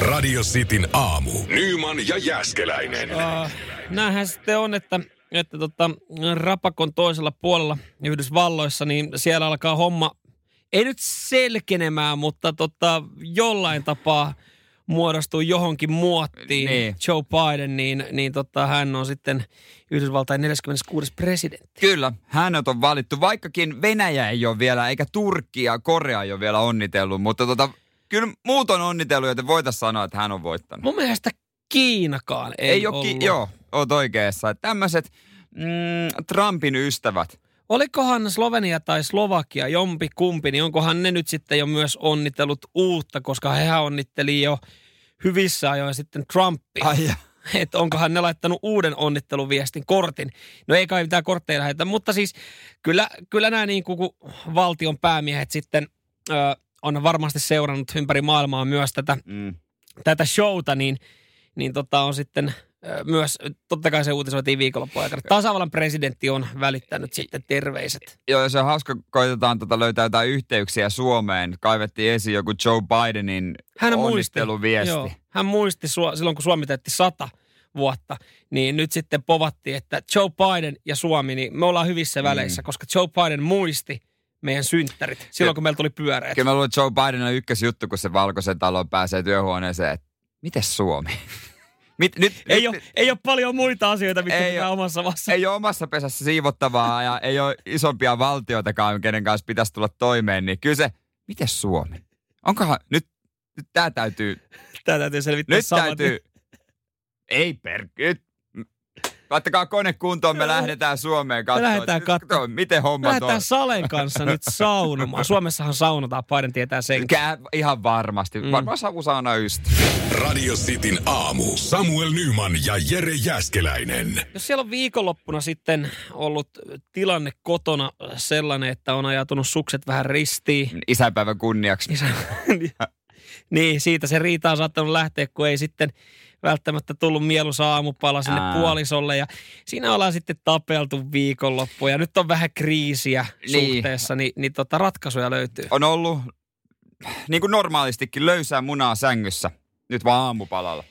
Radio Cityn aamu. Nyman ja Jäskeläinen. Uh, näinhän sitten on, että, että tota, rapakon toisella puolella Yhdysvalloissa, niin siellä alkaa homma, ei nyt selkenemään, mutta tota, jollain tapaa muodostuu johonkin muottiin. Niin. Joe Biden, niin, niin tota, hän on sitten Yhdysvaltain 46. presidentti. Kyllä, hänet on valittu, vaikkakin Venäjä ei ole vielä, eikä Turkki ja Korea ei ole vielä onnitellut, mutta tota, kyllä muut on onnitellut, joten voitaisiin sanoa, että hän on voittanut. Mun mielestä Kiinakaan ei, ei ole, ki- joo, oot oikeassa. Tämmöiset mm, Trumpin ystävät. Olikohan Slovenia tai Slovakia, jompi kumpi, niin onkohan ne nyt sitten jo myös onnitellut uutta, koska hehän onnitteli jo hyvissä ajoin sitten Trumpia. Ai. Että onkohan ne laittanut uuden onnitteluviestin, kortin. No ei kai mitään kortteja lähetä, mutta siis kyllä, kyllä nämä niin kuin valtion päämiehet sitten ö, on varmasti seurannut ympäri maailmaa myös tätä, Mm. tätä showta, niin, niin tota on sitten myös, totta kai se uutisoitiin viikonloppuun aikana. Tasavallan presidentti on välittänyt sitten terveiset. Joo, ja se on hauska, koitetaan tota löytää jotain yhteyksiä Suomeen. Kaivettiin esiin joku Joe Bidenin Hän muisti, onnitteluviesti. joo, hän muisti Su- silloin, kun Suomi täytti sata vuotta, niin nyt sitten povattiin, että Joe Biden ja Suomi, niin me ollaan hyvissä väleissä, koska Joe Biden muisti meidän synttärit silloin, kun meillä tuli pyöreät. Kyllä mä luulen, että Joe Biden on ykkösjuttu, kun se valkoisen talon pääsee työhuoneeseen, että miten Suomi? Mit, nyt, Ei nyt, ole, ei ole paljon muita asioita, mitkä Ei pitää oo. omassa vassa. ei ole omassa pesässä siivottavaa ja ei ole isompia valtioitakaan, kenen kanssa pitäisi tulla toimeen, niin kyllä se, miten Suomi? Onkohan, nyt, nyt tää täytyy, Tämä täytyy selvittää nyt saman täytyy, ei per, nyt, laittakaa kone kuntoon, me lähdetään Suomeen katsomaan. lähdetään katsomaan. Miten homma Lähdetään on. Salen kanssa nyt saunomaan. Suomessahan saunotaan, Biden tietää sen. Kää, ihan varmasti. Mm. Varmaan savusauna ystävä. Radio Cityn aamu. Samuel Nyman ja Jere Jäskeläinen. Jos siellä on viikonloppuna sitten ollut tilanne kotona sellainen, että on ajatunut sukset vähän ristiin, Isäpäivän kunniaksi. niin, se, niin siitä se riita on saattanut lähteä, kun ei sitten välttämättä tullut mieluisa aamupala sinne Aa. puolisolle. Ja siinä ollaan sitten tapeltu viikonloppu ja nyt on vähän kriisiä Niin. suhteessa, niin, niin tota ratkaisuja löytyy. On ollut, niin kuin normaalistikin, löysää munaa sängyssä. Nyt vaan aamupalalla.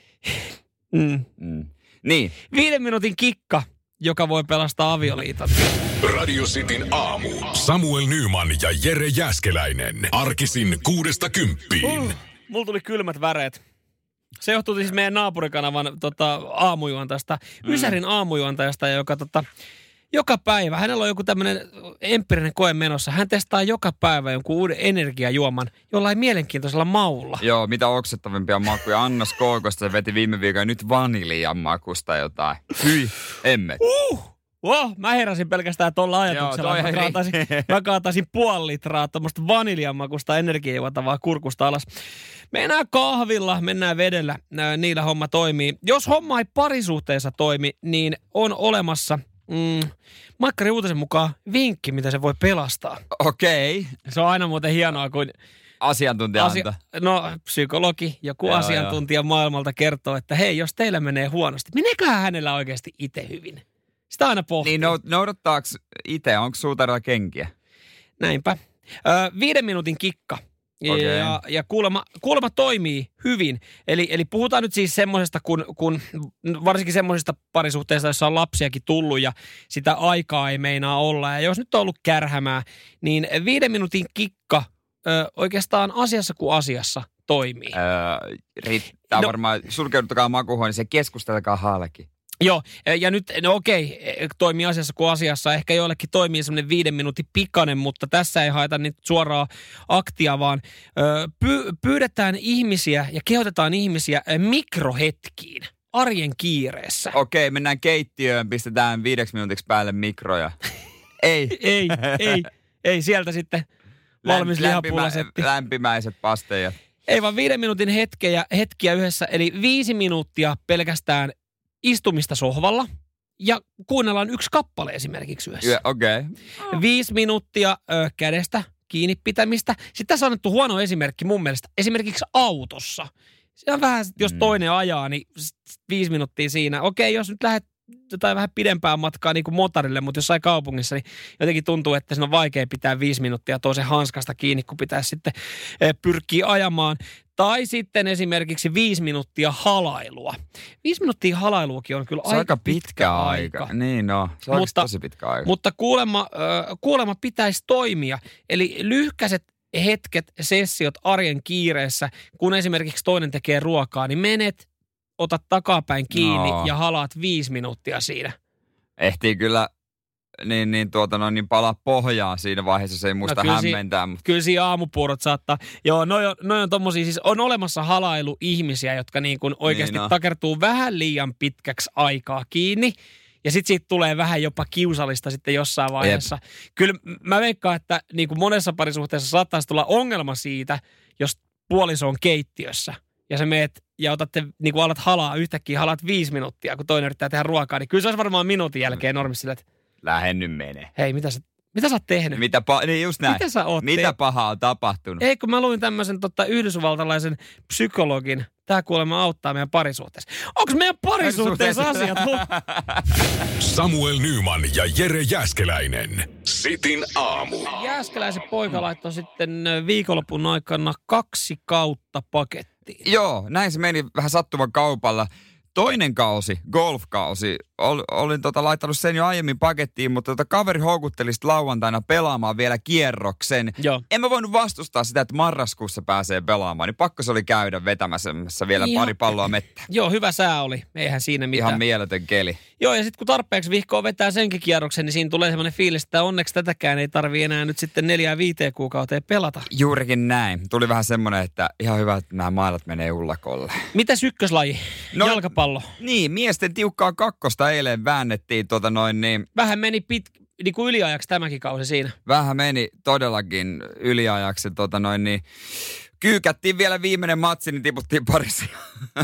Mm. Mm. Niin, Viiden minuutin kikka, joka voi pelastaa avioliiton. Radio Cityn aamu. Samuel Nyman ja Jere Jäskeläinen. Arkisin kuudesta kymppiin. Uh, mulla tuli kylmät väreet. Se johtuu siis meidän naapurikanavan tota, aamujuontajasta, mm. Ysärin aamujuontajasta, joka tota, joka päivä, hänellä on joku tämmöinen empiirinen koe menossa. Hän testaa joka päivä jonkun uuden energiajuoman jollain mielenkiintoisella maulla. joo, mitä oksettavimpia makuja. Annas Kookosta se veti viime viikolla nyt vaniljan makusta jotain. Hyi, emme. Uh! Wow, mä heräsin pelkästään tuolla ajatuksella. Joo, mä, ri- kaataisin, mä kaataisin puoli litraa tuommoista vaniljanmakusta energiajuotavaa kurkusta alas. Mennään kahvilla, mennään vedellä, niillä homma toimii. Jos homma ei parisuhteessa toimi, niin on olemassa mm, Maikkari Uutisen mukaan vinkki, mitä se voi pelastaa. Okei, okay. Se on aina muuten hienoa, kun asiantuntija asia, no, psykologi, joku Joo, asiantuntija maailmalta kertoo, että hei, jos teillä menee huonosti, meneeköhän hänellä oikeasti itse hyvin? Sitä aina pohtii. Niin no, noudattaako itse, onko suutarilla kenkiä? Näinpä. Ö, viiden minuutin kikka. Okei. Ja, ja kuulemma, kuulemma toimii hyvin. Eli, eli puhutaan nyt siis semmoisesta, kun, kun varsinkin semmoisista parisuhteista, joissa on lapsiakin tullut ja sitä aikaa ei meinaa olla. Ja jos nyt on ollut kärhämää, niin viiden minuutin kikka ö, oikeastaan asiassa kuin asiassa toimii. Öö, riittää No. no. varmaan, sulkeuduttakaa makuuhuoneeseen, keskustelkaa halki. Joo, ja nyt, no okei, toimii asiassa kuin asiassa. Ehkä joillekin toimii semmoinen viiden minuutin pikainen, mutta tässä ei haeta nyt suoraa aktia, vaan ö, py, pyydetään ihmisiä ja kehotetaan ihmisiä ö, mikrohetkiin arjen kiireessä. Okei, mennään keittiöön, pistetään viideksi minuutiksi päälle mikroja. Ei. Ei, ei, ei sieltä sitten valmis Lämp- lihapullasetti. lämpimäiset pasteja. Ei vaan viiden minuutin hetkeä, hetkiä yhdessä, eli viisi minuuttia pelkästään istumista sohvalla ja kuunnellaan yksi kappale esimerkiksi yhdessä. Yö- Okei. Okay. Viisi minuuttia ö, kädestä kiinni pitämistä. Sitten tässä on annettu huono esimerkki mun mielestä. Esimerkiksi autossa. Se on vähän, jos Mm. toinen ajaa, niin viisi minuuttia siinä. Okei, jos nyt lähdet jotain vähän pidempää matkaa niin kuin motorille, mutta jossain kaupungissa, niin jotenkin tuntuu, että siinä on vaikea pitää viisi minuuttia toisen hanskasta kiinni, kun pitäisi sitten pyrkiä ajamaan. Tai sitten esimerkiksi viisi minuuttia halailua. Viisi minuuttia halailuakin on kyllä Se aika, aika pitkä aika. aika. Niin no, se on Mutta- tosi pitkä aika. Mutta kuulemma, kuulemma pitäisi toimia. Eli lyhkäiset hetket, sessiot arjen kiireessä, kun esimerkiksi toinen tekee ruokaa, niin menet, otat takapäin kiinni No. ja halaat viisi minuuttia siinä. Ehtii kyllä niin, niin, tuota, no, niin palaa pohjaan siinä vaiheessa, se ei muista No kyllä si- hämmentää. Mutta Kyllä siinä aamupuurot saattaa. Joo, noi on, noi on tommosia, siis on olemassa halailuihmisiä, jotka niin kuin oikeasti Niin on. takertuu vähän liian pitkäksi aikaa kiinni. Ja sitten siitä tulee vähän jopa kiusallista sitten jossain vaiheessa. Jep. Kyllä mä veikkaan, että niin kuin monessa parisuhteessa saattaisi tulla ongelma siitä, jos puoliso on keittiössä. Ja sä meet ja otatte, niin kuin alat halaa yhtäkkiä, halat viisi minuuttia, kun toinen yrittää tehdä ruokaa. Niin kyllä se olisi varmaan minuutin jälkeen normisti sille, että lähden nyt mene. hei, mitä sä, mitä sä oot tehnyt? Mitä, pa- niin just näin. Mitä sä oot Mitä tehnyt? pahaa on tapahtunut? Ei, kun mä luin tämmöisen tota, yhdysvaltalaisen psykologin. Tämä kuulemma auttaa meidän parisuhteessa. Onko meidän parisuhteessa asiat? Samuel Nyman ja Jere Jäskeläinen. Sitin aamu. Jääskeläisen poika laittoi sitten viikonlopun aikana kaksi kautta pakettiin. Joo, näin se meni vähän sattuman kaupalla. Toinen kausi, golfkausi, ol, olin tota laittanut sen jo aiemmin pakettiin, mutta tota kaveri houkutteli lauantaina pelaamaan vielä kierroksen. Joo. En mä voinut vastustaa sitä, että marraskuussa pääsee pelaamaan, niin pakko se oli käydä vetämässä vielä Ihan- pari palloa mettä. Joo, hyvä sää oli. Eihän siinä mitään. Ihan mieletön keli. Joo, ja sitten kun tarpeeksi vihkoa vetää senkin kierroksen, niin siinä tulee semmoinen fiilis, että onneksi tätäkään ei tarvi enää nyt sitten neljää viiteen kuukauteen pelata. Juurikin näin. Tuli vähän semmoinen, että ihan hyvä, että nämä mailat menee ullakolle. Mitäs ykköslaji? No- Jalkapallo. Niin, miesten tiukkaa kakkosta eilen väännettiin tota noin niin, Vähän meni pit, niin kuin yliajaksi tämäkin kausi siinä. vähän meni todellakin yliajaksi tota noin niin, kyykättiin vielä viimeinen matsi, niin tiputtiin parissa.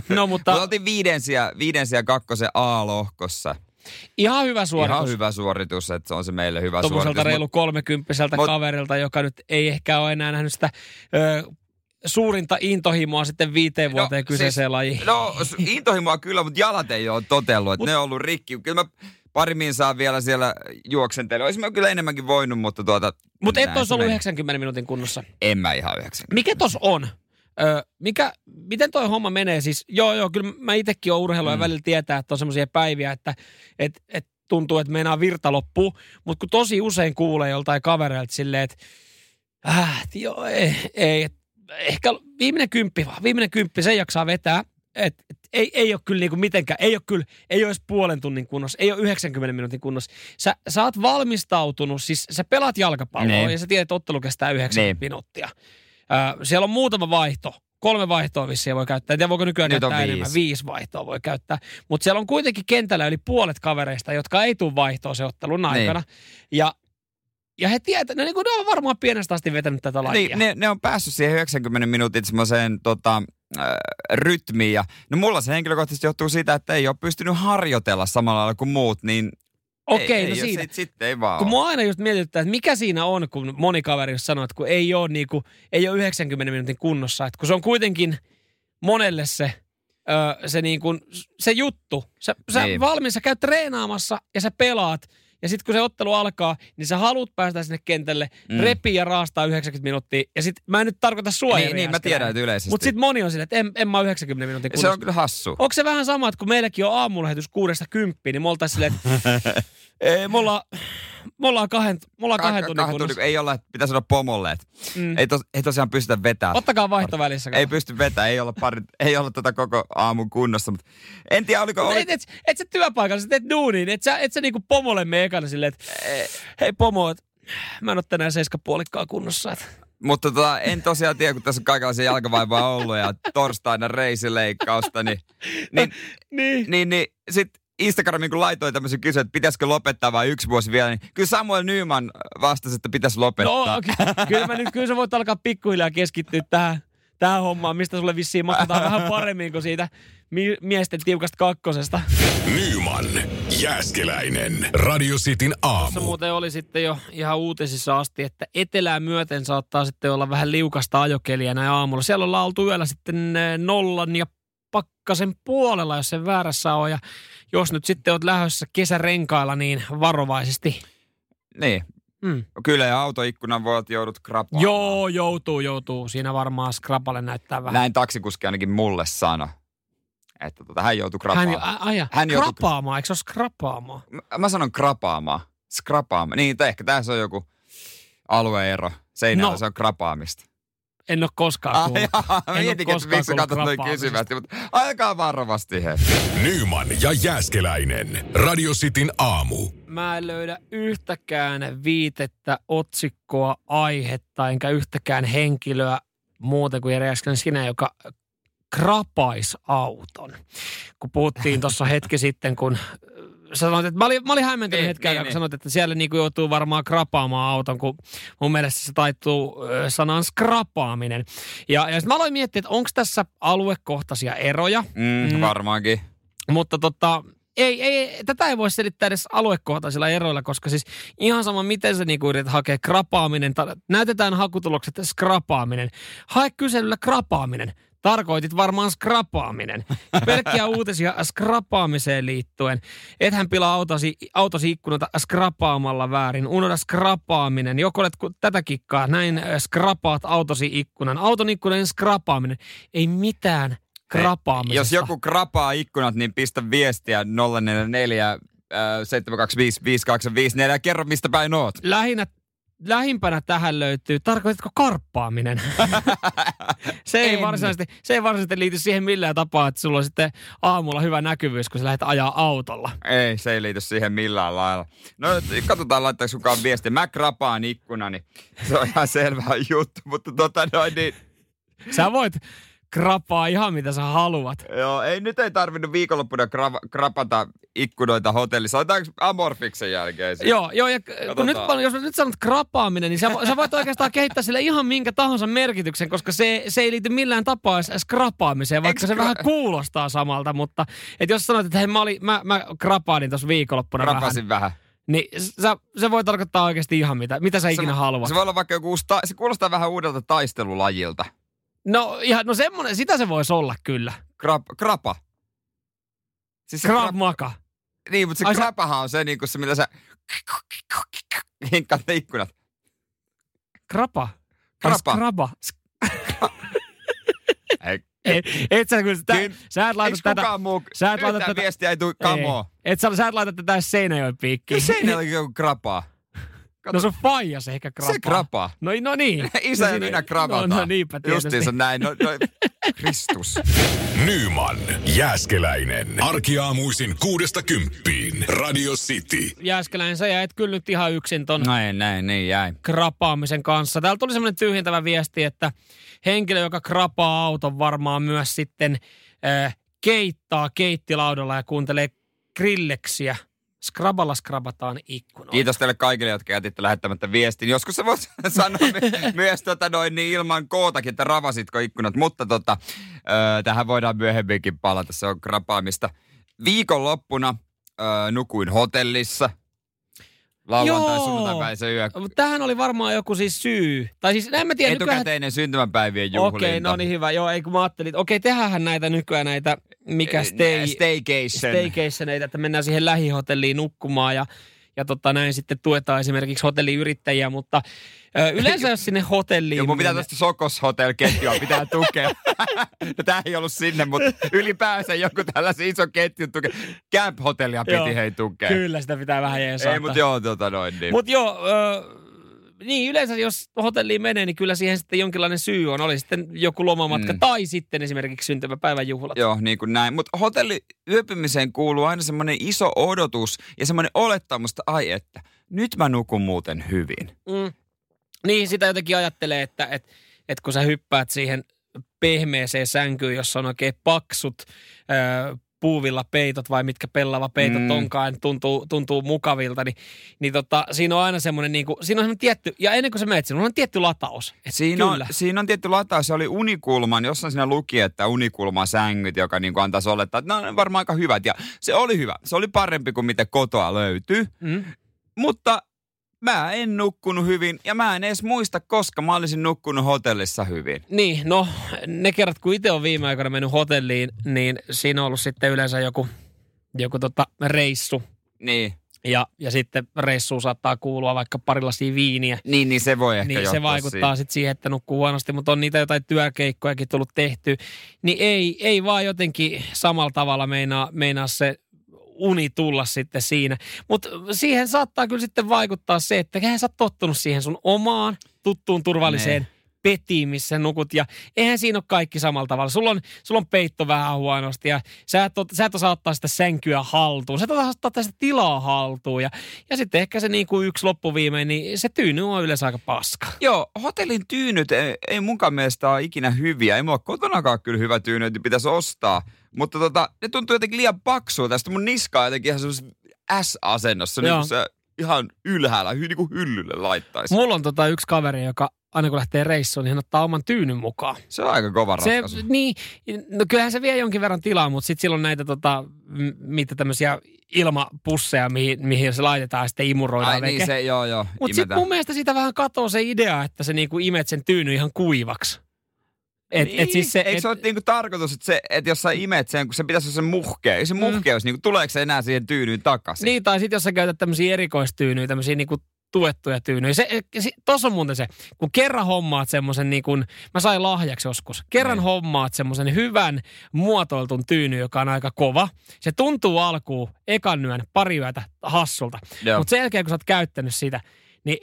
No, mutta Mutta oltiin viidensiä, viidensiä kakkosen A-lohkossa. ihan hyvä suoritus. Ihan hyvä suoritus, että se on se meille hyvä tuommoiselta suoritus. reilu kolmekymppiseltä Mut- kaverilta, joka nyt ei ehkä ole enää nähnyt sitä ö, suurinta intohimoa sitten viiteen vuoteen no, kyseiseen siis, lajiin. No, intohimoa kyllä, mutta jalat ei ole totellut, että Mut- ne on ollut rikki. Kyllä mä pari saa vielä siellä juoksentele. Olisin mä kyllä enemmänkin voinut, mutta tuota... Mutta et olisi ollut meni. 90 minuutin kunnossa. En mä ihan 90. Mikä tos on? Ö, mikä, miten toi homma menee? Siis, joo, joo, kyllä mä itsekin olen urheilu ja Mm. välillä tietää, että on semmoisia päiviä, että et, et tuntuu, että meinaa virta loppuu. Mutta kun tosi usein kuulee joltain kavereilta silleen, että äh, joo, ei, ei et, ehkä viimeinen kymppi vaan, viimeinen kymppi, se jaksaa vetää. Et, et, ei, ei ole kyllä niinku mitenkään, ei ole kyllä, ei ole edes puolen tunnin kunnossa, ei ole 90 minuutin kunnossa. Sä, sä oot valmistautunut, siis sä pelaat jalkapalloa Niin. ja sä tiedät, että ottelu kestää 90 Niin. minuuttia. Ö, siellä on muutama vaihto. Kolme vaihtoa vissiin voi käyttää. En tiedä, voiko nykyään Nyt käyttää viisi. enemmän. Viisi vaihtoa voi käyttää. Mutta siellä on kuitenkin kentällä yli puolet kavereista, jotka ei tule vaihtoa se ottelun aikana. Ja, ja he tietävät, ne, niin ne on varmaan pienestä asti vetänyt tätä lajia. Niin, ne, ne, on päässyt siihen 90 minuutin semmoiseen tota, äh, rytmiin. Ja, no mulla se henkilökohtaisesti johtuu siitä, että ei ole pystynyt harjoitella samalla lailla kuin muut, niin Okei, ei, no ei, siitä. Sitten sit ei vaan Kun mua aina just mietityttää, että mikä siinä on, kun moni kaveri sanoo, että kun ei ole, niinku, ei ole 90 minuutin kunnossa. Että kun se on kuitenkin monelle se, ö, se, niinku, se juttu. Sä, sä Niin. niin. valmis, sä käyt treenaamassa ja sä pelaat. Ja sitten kun se ottelu alkaa, niin sä haluat päästä sinne kentälle, Mm. repii ja raastaa 90 minuuttia. Ja sit mä en nyt tarkoita sua Niin, niin, mä tiedän, että yleisesti. Mutta sitten moni on silleen, että en, en mä ole 90 minuutin se kunnossa. on kyllä hassu. Onko se vähän sama, että kun meilläkin on aamulähetys kuudesta kymppiin, niin me oltaisiin silleen, että ei, me ollaan, me ollaan kahden, me ollaan kahden tunnin kunnossa. ei olla, pitäisi olla pomolle. Että Mm. ei, tos, ei tosiaan pystytä vetämään. Ottakaa vaihto välissä. Ei pysty vetämään, ei olla, pari, ei olla tota koko aamun kunnossa. Mutta en tiedä, oliko... Oli, et, et, et sä työpaikalla, sä teet duuniin, et sä, et sä niinku pomolle mene ekana silleen, että hei pomo, et, mä en ole tänään seiska puolikkaa kunnossa. Et. mutta tota, en tosiaan tiedä, kun tässä on kaikenlaisia jalkavaivaa ollut ja torstaina reisileikkausta, niin, niin, Niin. niin, niin sit Instagramin kun laitoin tämmöisen kysyn, että pitäisikö lopettaa vai yksi vuosi vielä, niin kyllä Samuel Nyman vastasi, että pitäisi lopettaa. No okay. kyllä, mä nyt, kyllä sä voit alkaa pikkuhiljaa keskittyä tähän, tähän hommaan, mistä sulle vissiin maksetaan vähän paremmin kuin siitä mi- miesten tiukasta kakkosesta. Nyman, Jääskeläinen. Radio Cityn Tuossa aamu. muuten oli sitten jo ihan uutisissa asti, että etelää myöten saattaa sitten olla vähän liukasta ajokeliä näin aamulla. Siellä ollaan oltu yöllä sitten eh, nollan ja pakkasen puolella, jos sen väärässä on. Ja jos nyt sitten oot lähdössä kesärenkailla, niin varovaisesti. Niin, Mm. Kyllä ja autoikkunan voit joudut krapaamaan. Joo, joutuu, joutuu. Siinä varmaan skrapalle näyttää vähän. Näin taksikuski ainakin mulle sano. Että tota, hän joutui Hän, krapaamaan. a, aja, Hän joutui- krapaamaan, eikö se ole skrapaamaan? Mä, mä sanon krapaamaan. Skrapaamaan. Niin, tai ehkä tässä on joku alueero. Seinällä No. se on krapaamista. En ole koskaan Ah, kuullut. jaa, En ole mietinkin, että kuullut katsot noin kysyvästi, mutta aika varovasti he. Nyman ja Jääskeläinen. Radio Cityn aamu. Mä en löydä yhtäkään viitettä, otsikkoa, aihetta, enkä yhtäkään henkilöä muuta kuin Jere äsken sinä, joka krapais auton. Kun puhuttiin tuossa hetki sitten, kun sanoit, että mä olin, mä olin hämmentynyt Niin, hetken niin, aikaa, kun niin. sanoit, että siellä niinku joutuu varmaan krapaamaan auton, kun mun mielestä se taittuu ö, sanaan skrapaaminen. Ja, ja sitten mä aloin miettiä, että onko tässä aluekohtaisia eroja, Mm, Mm. varmaankin. mutta tota, ei, ei, tätä ei voi selittää edes aluekohtaisilla eroilla, koska siis ihan sama, miten sä niinku yrität hakea krapaaminen, näytetään hakutulokset skrapaaminen. Hae kyselyllä krapaaminen. Tarkoitit varmaan skrapaaminen. Pelkkiä uutisia skrapaamiseen liittyen. Ethän pilaa autosi, autosi ikkunoita skrapaamalla väärin. Unohda skrapaaminen. Joko olet tätä kikkaa, näin äh, skrapaat autosi ikkunan. Auton ikkunan skrapaaminen. Ei mitään krapaamisesta. Jos joku krapaa ikkunat, niin pistä viestiä 044 äh, 725 5254 ja kerro, mistä päin oot. lähinnä, lähimpänä tähän löytyy, tarkoititko karppaaminen? se, ei En. varsinaisesti, se ei varsinaisesti liity siihen millään tapaa, että sulla on sitten aamulla hyvä näkyvyys, kun sä lähdet ajaa autolla. Ei, se ei liity siihen millään lailla. No katsotaan, laittaako kukaan viestiä. Mä krapaan ikkunani. Se on ihan selvä juttu, mutta tota noin niin... Sä voit krapaa ihan mitä sä haluat. Joo, ei, nyt ei tarvinnut viikonloppuna kra- krapata ikkunoita hotellissa. Otetaanko Amorfiksen jälkeen? sit? Joo, joo ja kun nyt, jos nyt sanot krapaaminen, niin sä, sä voit oikeastaan kehittää sille ihan minkä tahansa merkityksen, koska se, se ei liity millään tapaa skrapaamiseen, vaikka Eiks se kra- vähän kuulostaa samalta, mutta et jos sanot, että hei mä, oli, mä, mä krapailin tuossa viikonloppuna vähän, Krapasin vähän. Niin sä, se voi tarkoittaa oikeasti ihan mitä, mitä sä ikinä se, haluat. Se voi olla vaikka joku uusi, ta- se kuulostaa vähän uudelta taistelulajilta. No, ihan, no semmonen, sitä se voisi olla kyllä. Krap, krapa. Siis krap- Maga. Niin, mutta se Ai krapahan on se, niin kuin se mitä sä hinkkaat ne ikkunat. Krapa. Krapa. Ai Skraba. Ei, Et, et sä, kun sitä, Kyllä. sä et laita tätä, kukaan muu, sä et laita tätä- viestiä ei tule ei, kamoa. et sä, sä et laita tätä Seinäjoen piikkiin. Kyllä joku krapaa. No sun faijas ehkä krapaa. Se krapaa. No, no niin. Isä no, ja siinä- minä kravataan. No, no niinpä tietysti. Justiinsa näin. No, no, Kristus. Nyman, Jääskeläinen. Arkiaamuisin kuudesta kymppiin. Radio City. Jääskeläinen, sä jäit kyllä nyt ihan yksin ton Näin, näin, niin jäi. krapaamisen kanssa. Täällä tuli semmoinen tyhjentävä viesti, että henkilö, joka krapaa auton varmaan myös sitten äh, keittaa keittilaudalla ja kuuntelee grilleksiä. Skraballa skrabataan ikkunoita. Kiitos teille kaikille, jotka jätitte lähettämättä viestin. Joskus sä voit sanoa my- myös tota noin, niin ilman kootakin, että ravasitko ikkunat, mutta tota, ö, tähän voidaan myöhemminkin palata. Se on krapaamista. Viikonloppuna ö, nukuin hotellissa. Lauantai, sunnuntai, päivä yö. Mutta tähän oli varmaan joku siis syy. Tai siis en mä tiedä, nykyään... Etukäteinen syntymäpäivien juhlinta. Okei, no niin hyvä. Joo, ei kun mä ajattelin, että okei, tehdään näitä nykyään näitä, mikä stay, Staycation. staycationeita, että mennään siihen lähihotelliin nukkumaan ja, ja tota näin sitten tuetaan esimerkiksi hotelliyrittäjiä, mutta ö, yleensä jos sinne hotelliin... Joo, mun pitää tästä Sokos Hotel pitää tukea. no, tää ei ollut sinne, mutta ylipäänsä joku tällaisen iso ketjun tukea. Camp Hotellia piti Joo, hei tukea. Kyllä sitä pitää vähän jeesaa. Ei, mutta joo, tota noin. Niin. Mutta joo, ö, niin yleensä jos hotelliin menee, niin kyllä siihen sitten jonkinlainen syy on. Oli sitten joku lomamatka Mm. tai sitten esimerkiksi syntymäpäivän juhlat. Joo, niin kuin näin. Mutta hotelli yöpymiseen kuuluu aina semmoinen iso odotus ja semmoinen olettamus, että ai että, nyt mä nukun muuten hyvin. Mm. Niin, sitä jotenkin ajattelee, että, että, että kun sä hyppäät siihen pehmeeseen sänkyyn, jossa on oikein paksut ö, puuvilla peitot vai mitkä pellava peitot Mm. onkaan, tuntuu, tuntuu mukavilta, niin, niin tota, siinä on aina semmoinen, niin kuin, siinä on semmoinen tietty, ja ennen kuin sä menet, siinä on tietty lataus. Et Siinä on, kyllä. siinä on tietty lataus, se oli unikulman, jossain siinä luki, että unikulman sängyt, joka niin kuin antaisi olettaa, että ne on varmaan aika hyvät. Ja se oli hyvä, se oli parempi kuin mitä kotoa löytyy. Mm. Mutta mä en nukkunut hyvin ja mä en edes muista, koska mä olisin nukkunut hotellissa hyvin. Niin, no ne kerrat, kun itse on viime aikoina mennyt hotelliin, niin siinä on ollut sitten yleensä joku, joku tota reissu, Niin. ja, ja sitten reissuun saattaa kuulua vaikka pari lasia viiniä. Niin, niin se voi ehkä Niin se vaikuttaa sitten siihen, että nukkuu huonosti, mutta on niitä jotain työkeikkojakin tullut tehty. Niin ei, ei vaan jotenkin samalla tavalla meinaa, meinaa se uni tulla sitten siinä. Mutta siihen saattaa kyllä sitten vaikuttaa se, että eihän sä oot tottunut siihen sun omaan tuttuun turvalliseen petiin, missä nukut. Ja eihän siinä ole kaikki samalla tavalla. Sulla on, sulla on peitto vähän huonosti ja sä et, sä et osaa ottaa sitä sänkyä haltuun. Sä et osaa ottaa sitä tilaa haltuun. Ja, ja sitten ehkä se niin kuin yksi loppuviimein, niin se tyyny on yleensä aika paska. Joo, hotellin tyynyt ei, ei munkaan mielestä ole ikinä hyviä. Ei mulla kotonakaan kyllä hyvä tyyny, että pitäisi ostaa. Mutta tota, ne tuntuu jotenkin liian paksua tästä. Mun niska on jotenkin ihan S-asennossa, niin kuin se ihan ylhäällä, niin kuin hyllylle laittaisi. Mulla on tota yksi kaveri, joka aina kun lähtee reissuun, niin hän ottaa oman tyynyn mukaan. Se on aika kova Se, niin, no kyllähän se vie jonkin verran tilaa, mutta sitten silloin näitä tota, mitä tämmöisiä ilmapusseja, mihin, mihin se laitetaan ja sitten imuroidaan. Ai niin, se, joo, joo. Mutta sitten mun mielestä siitä vähän katoo se idea, että se niinku imet sen tyynyn ihan kuivaksi. Et, niin, et siis se, Eikö et, se ole niinku tarkoitus, että, se, että jos sä imet sen, kun se pitäisi olla se muhkea, se Mm. muhkeus, niinku, tuleeko se enää siihen tyynyyn takaisin? Niin, tai sitten jos sä käytät tämmöisiä erikoistyynyjä, tämmöisiä niinku tuettuja tyynyjä. Se, se, tossa on muuten se, kun kerran hommaat semmoisen niin kuin, mä sain lahjaksi joskus, kerran Niin. hommaat semmoisen hyvän muotoiltun tyyny, joka on aika kova. Se tuntuu alkuun ekan yön pari yötä hassulta, mutta sen jälkeen kun sä oot käyttänyt sitä, niin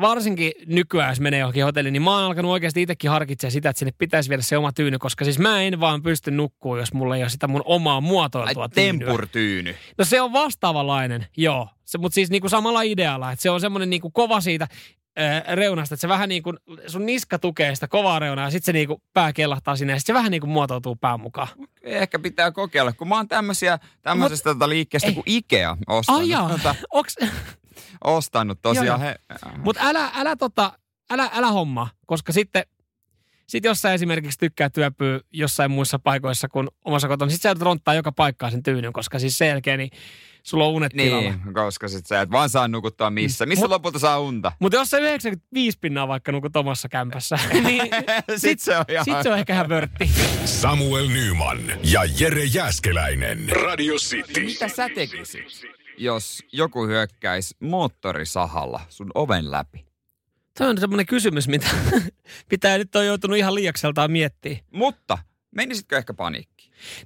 varsinkin nykyään, jos menee johonkin hotelliin, niin mä oon alkanut oikeasti itsekin harkitsemaan sitä, että sinne pitäisi viedä se oma tyyny, koska siis mä en vaan pysty nukkuu, jos mulla ei ole sitä mun omaa Ai muotoiltua tyynyä. tempurtyyny. No se on vastaavanlainen, joo. Se, mutta siis niinku samalla idealla, että se on semmoinen niinku kova siitä ää, reunasta, että se vähän niin kuin, sun niska tukee sitä kovaa reunaa ja sitten se niinku pää kellahtaa sinne ja sitten se vähän niinku muotoutuu pään mukaan. Ehkä pitää kokeilla, kun mä oon tämmöisiä, tämmöisestä tota liikkeestä ei. kuin Ikea ostanut. Ai jaa, Tota, onks, ostanut tosiaan. He, mutta älä, älä, tota, älä, älä hommaa, koska sitten sit jos sä esimerkiksi tykkää työpyä jossain muissa paikoissa kuin omassa kotona, sit sä joudut ronttaa joka paikkaan sen tyynyn, koska siis sen jälkeen niin sulla on unet tilalla. niin, koska sit sä et vaan saa nukuttaa missä. Missä Mut- lopulta saa unta? Mutta jos sä 95 pinnaa vaikka nukut omassa kämpässä, niin sit, se on ihan... sit se on ehkä ihan vörtti. Samuel Nyman ja Jere Jäskeläinen. Radio City. Mitä sä tekisit, jos joku hyökkäisi moottorisahalla sun oven läpi? Tämä on semmoinen kysymys, mitä pitää nyt on joutunut ihan liiakseltaan miettiä. Mutta menisitkö ehkä paniikkiin?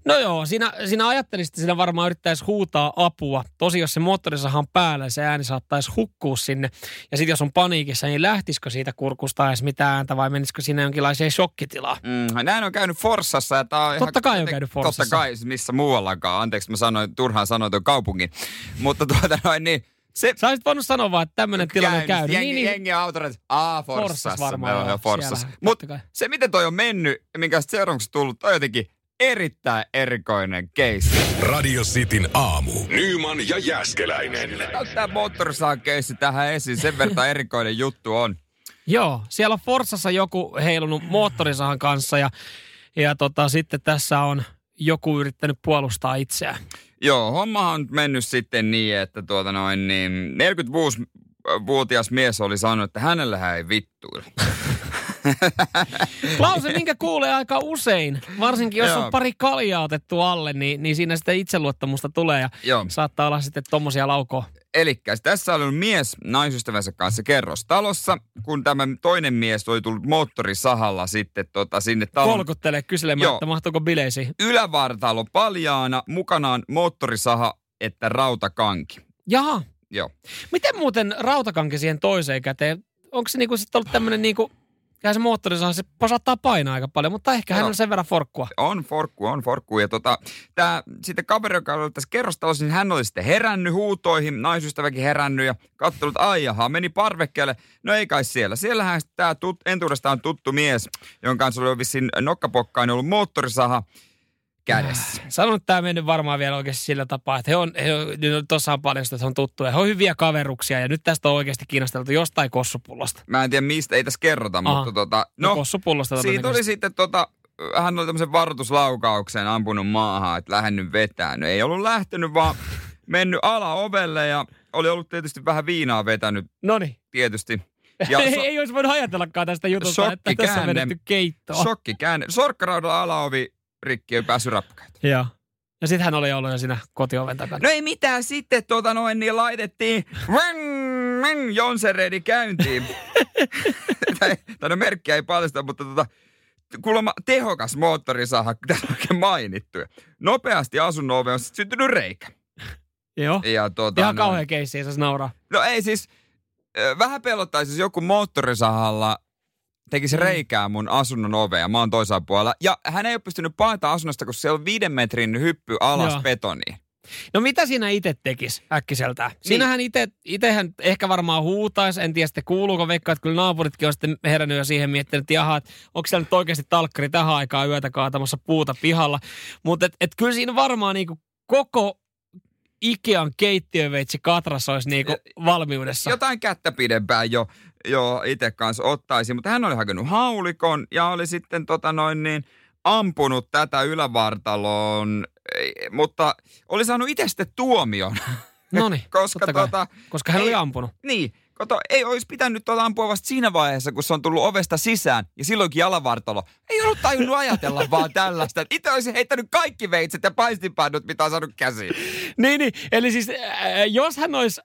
No joo, siinä, siinä ajattelisit, että siinä varmaan yrittäisi huutaa apua. Tosi jos se moottorisaha on päällä, se ääni saattaisi hukkua sinne. Ja sitten jos on paniikissa, niin lähtisikö siitä kurkusta edes mitään ääntä vai menisikö sinne jonkinlaiseen shokkitilaan? Mm, näin on käynyt Forssassa. Ja tää on Totta ihan, kai on käynyt Forssassa. Totta kai, siis missä muuallakaan. Anteeksi, mä sanoin, turhaan sanoin tuon kaupungin. Mutta tuota noin, niin se Sä olisit voinut sanoa vaan, että tämmöinen tilanne on käynyt. Jengi, Niin, niin, jengi autorit, aa Forssassa Forssassa. varmaan, Joo, Forssassa. Mutta se, miten toi on mennyt ja minkä seuraavaksi tullut, toi jotenkin erittäin erikoinen case. Radio Cityn aamu. Nyman ja Jäskeläinen. Tämä moottorisahan keissi tähän esiin, sen verran erikoinen juttu on. Joo, siellä on Forssassa joku heilunut moottorisahan kanssa ja, ja tota, sitten tässä on joku yrittänyt puolustaa itseään. Joo, homma on mennyt sitten niin, että tuota noin, niin 46-vuotias mies oli sanonut, että hänellähän ei vittuilla. Lause, minkä kuulee aika usein, varsinkin jos Joo. on pari kaljaa otettu alle, niin, niin siinä sitten itseluottamusta tulee ja Joo. saattaa olla sitten tommosia laukoa. Eli tässä oli mies naisystävänsä kanssa kerrostalossa, kun tämä toinen mies oli tullut moottorisahalla sitten tota, sinne talon Kolkuttelee kyselemään, Joo. että mahtuuko bileisiin. ylävartalo paljaana, mukanaan moottorisaha että rautakanki. Jaha, Joo. miten muuten rautakanki siihen toiseen käteen? Onko se niinku sitten ollut tämmöinen niinku, kyllähän se moottorisaha, se saattaa painaa aika paljon, mutta ehkä hän Joo. on sen verran forkkua. On forkku, on forkku. Ja tota, tää, sitten kaveri, joka oli tässä kerrostalossa, niin hän oli sitten herännyt huutoihin, naisystäväkin herännyt ja katsellut, ai jaha, meni parvekkeelle. No ei kai siellä. Siellähän tämä tut, entuudestaan tuttu mies, jonka kanssa oli vissiin nokkapokkainen ollut moottorisaha kädessä. Sanon, että tämä on mennyt varmaan vielä oikeasti sillä tapaa, että he on, he on nyt tuossa on paljon sitä, että he on tuttuja. He on hyviä kaveruksia ja nyt tästä on oikeasti kiinnosteltu jostain kossupullosta. Mä en tiedä mistä, ei tässä kerrota, Aha. mutta tota, No, no, kossupullosta siitä oli sitten tota, hän oli tämmöisen varoituslaukauksen ampunut maahan, että lähennyt vetään. No, ei ollut lähtenyt, vaan mennyt alaovelle ja oli ollut tietysti vähän viinaa vetänyt Noniin. tietysti. Ja Ja ei, so, ei olisi voinut ajatellakaan tästä jutusta, että tässä on vedetty keittoa. shokki käänne. Sorkkaraudalla alaovi rikki ei päässyt rapkaita. Joo. Ja sitten hän oli ollut jo siinä kotioven takana. No ei mitään, sitten tuota noin, niin laitettiin Jonseredi käyntiin. tai, tai no merkkiä ei paljasta, mutta tota, kuulemma tehokas moottorisaha, on oikein mainittu. Nopeasti asunnon ove on sit syntynyt reikä. Joo. Ja tuota, Ihan no, kauhean keissi, ei saisi nauraa. No ei siis, vähän pelottaisi, jos joku moottorisahalla tekisi Mm. reikää mun asunnon ovea. Mä oon toisella puolella. Ja hän ei ole pystynyt paeta asunnosta, kun se on viiden metrin hyppy alas Joo. betoniin. No mitä siinä itse tekisi äkkiseltään? Siinähän itse, itsehän ehkä varmaan huutaisi, en tiedä sitten kuuluuko, veikkaa, että kyllä naapuritkin on sitten herännyt jo siihen miettinyt, että jaha, että onko siellä nyt oikeasti talkkari tähän aikaan yötä kaatamassa puuta pihalla. Mutta et, et kyllä siinä varmaan niinku koko Ikean keittiöveitsi katras olisi niinku valmiudessa. Jotain kättä pidempään jo, jo itse kanssa ottaisi, mutta hän oli hakenut haulikon ja oli sitten tota noin niin, ampunut tätä ylävartaloon, mutta oli saanut itse sitten tuomion. No niin, koska tota, koska hän oli ei- ampunut. Niin, kato, ei olisi pitänyt tuota ampua vasta siinä vaiheessa, kun se on tullut ovesta sisään. Ja silloinkin jalavartalo ei ollut tajunnut ajatella vaan tällaista. Itse olisi heittänyt kaikki veitset ja paistinpannut, mitä on saanut käsiin. Niin, niin. Eli siis äh, jos hän olisi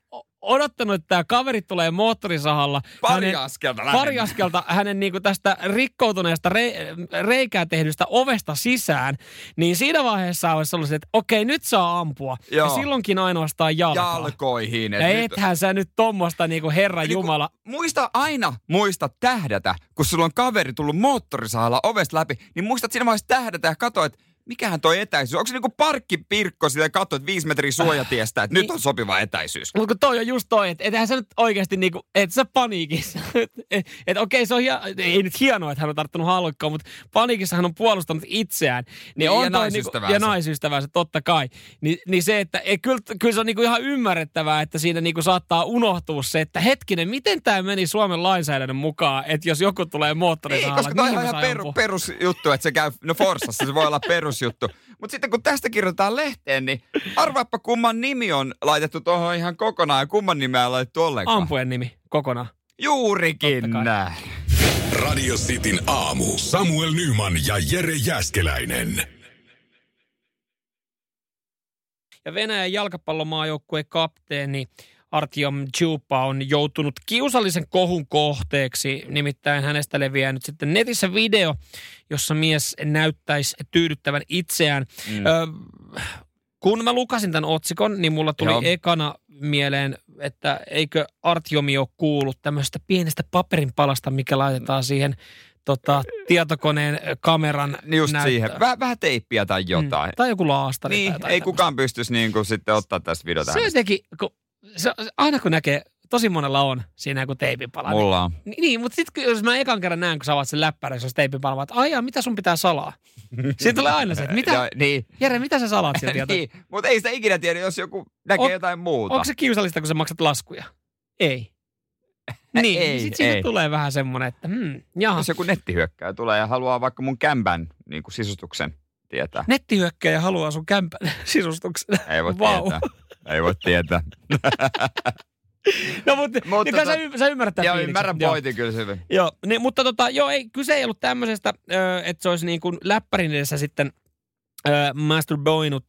odottanut, että tämä kaveri tulee moottorisahalla. Pari hänen- askelta Pari askelta hänen niinku tästä rikkoutuneesta re, reikää tehdystä ovesta sisään, niin siinä vaiheessa olisi ollut se, että okei, nyt saa ampua. Joo. Ja silloinkin ainoastaan jalkaa. Jalkoihin. et Ja nyt- ethän sä nyt tommosta niinku Herra Niinku, Jumala. Muista aina, muista tähdätä, kun sulla on kaveri tullut moottorisahalla ovesta läpi, niin muistat siinä vaiheessa tähdätä ja katsoa, että mikähän toi etäisyys. Onko se niinku parkkipirkko sille katsoa, että viisi metriä suojatiestä, että nyt Niin. on sopiva etäisyys. Mutta kun toi on just toi, että ethän sä nyt oikeasti niinku, et sä paniikissa. että et, et okei, se on hia, ei nyt hienoa, että hän on tarttunut halukkaan, mutta paniikissa hän on puolustanut itseään. Niin, Niin, on ja toi. Niinku, ja naisystävänsä, totta kai. Ni, niin se, että ei, kyllä, kyllä se on niinku ihan ymmärrettävää, että siinä niinku saattaa unohtua se, että hetkinen, miten tämä meni Suomen lainsäädännön mukaan, että jos joku tulee Niin, moottorisahalla, koska toi on ihan peru, perusjuttu, että se käy, no Forsassa se voi olla perusjuttu. Mutta sitten kun tästä kirjoitetaan lehteen, niin arvaappa kumman nimi on laitettu tuohon ihan kokonaan ja kumman nimeä on laitettu ollenkaan. Ampujen nimi kokonaan. Juurikin näin. Radio Cityn aamu. Samuel Nyman ja Jere Jäskeläinen. Ja Venäjän jalkapallomaajoukkueen kapteeni Artyom Chupa on joutunut kiusallisen kohun kohteeksi. Nimittäin hänestä leviää nyt sitten netissä video, jossa mies näyttäisi tyydyttävän itseään. Mm. Ö, kun mä lukasin tämän otsikon, niin mulla tuli Joo. ekana mieleen, että eikö Artiomi ole kuullut tämmöisestä pienestä paperin palasta, mikä laitetaan siihen tota, tietokoneen kameran just näyttöön. siihen. Väh, vähän teippiä tai jotain. Mm. Tai joku laastari. Niin, tai ei tämmöistä. kukaan pystyisi niin kuin sitten ottaa tästä videota. Se jotenkin, kun, se, aina kun näkee, tosi monella on siinä joku teipinpala. Mulla on. Niin, niin mutta sitten jos mä ekan kerran näen, kun sä avaat sen läppärin, jos teipinpala, että aijaa, mitä sun pitää salaa? Siitä tulee aina se, että mitä, Ja, niin, Jere, mitä sä salaat sieltä? niin, mutta ei sitä ikinä tiedä, jos joku näkee On- jotain muuta. Onko se kiusallista, kun sä maksat laskuja? Ei. Niin, Ei, sitten siitä ei. tulee vähän semmoinen, että hmm, jaha. Jos joku nettihyökkääjä tulee ja haluaa vaikka mun kämpän niin kuin sisustuksen tietää. Nettihyökkäjä haluaa sun kämpän sisustuksen. Ei voi Vau. tietää. Ei voi tietää. No mutta, Mutta niin tota- sä, y- sä ymmärrät tämän Joo, fiiliksen. ymmärrän Joo. pointin kyllä hyvin. Joo, niin, mutta tota, joo, ei, kyse ei ollut tämmöisestä, ö, että se olisi niin kuin läppärin edessä sitten ö, masturboinut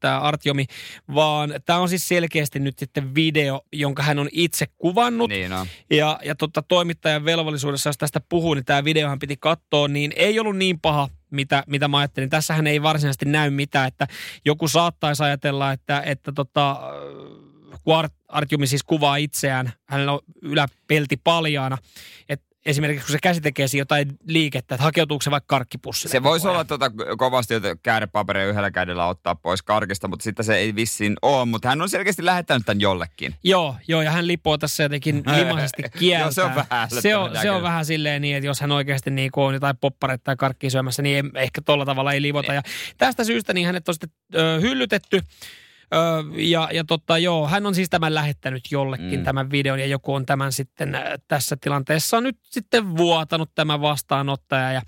tämä Artiomi, vaan tämä on siis selkeästi nyt sitten video, jonka hän on itse kuvannut. Niin on. Ja, ja tota, toimittajan velvollisuudessa, jos tästä puhuu, niin tämä videohan piti katsoa, niin ei ollut niin paha, mitä, mitä mä ajattelin. Tässähän ei varsinaisesti näy mitään, että joku saattaisi ajatella, että, että tota, kun Art, Artjumi siis kuvaa itseään, hänellä on yläpelti paljaana, että esimerkiksi kun se käsi tekee jotain liikettä, että hakeutuuko se vaikka karkkipussille. Se voisi olla tota kovasti, että käärepaperia yhdellä kädellä ottaa pois karkista, mutta sitten se ei vissiin ole. Mutta hän on selkeästi lähettänyt tämän jollekin. Joo, joo, ja hän lipoo tässä jotenkin limaisesti kieltä. Joo, se on vähän se on, se on vähän silleen niin, että jos hän oikeasti niin on jotain poppareita tai karkkia syömässä, niin ei, ehkä tolla tavalla ei livota. Ja tästä syystä niin hänet on sitten ö, hyllytetty. Ö, ja, ja totta, joo, hän on siis tämän lähettänyt jollekin Mm. tämän videon ja joku on tämän sitten tässä tilanteessa nyt sitten vuotanut tämä vastaanottaja ja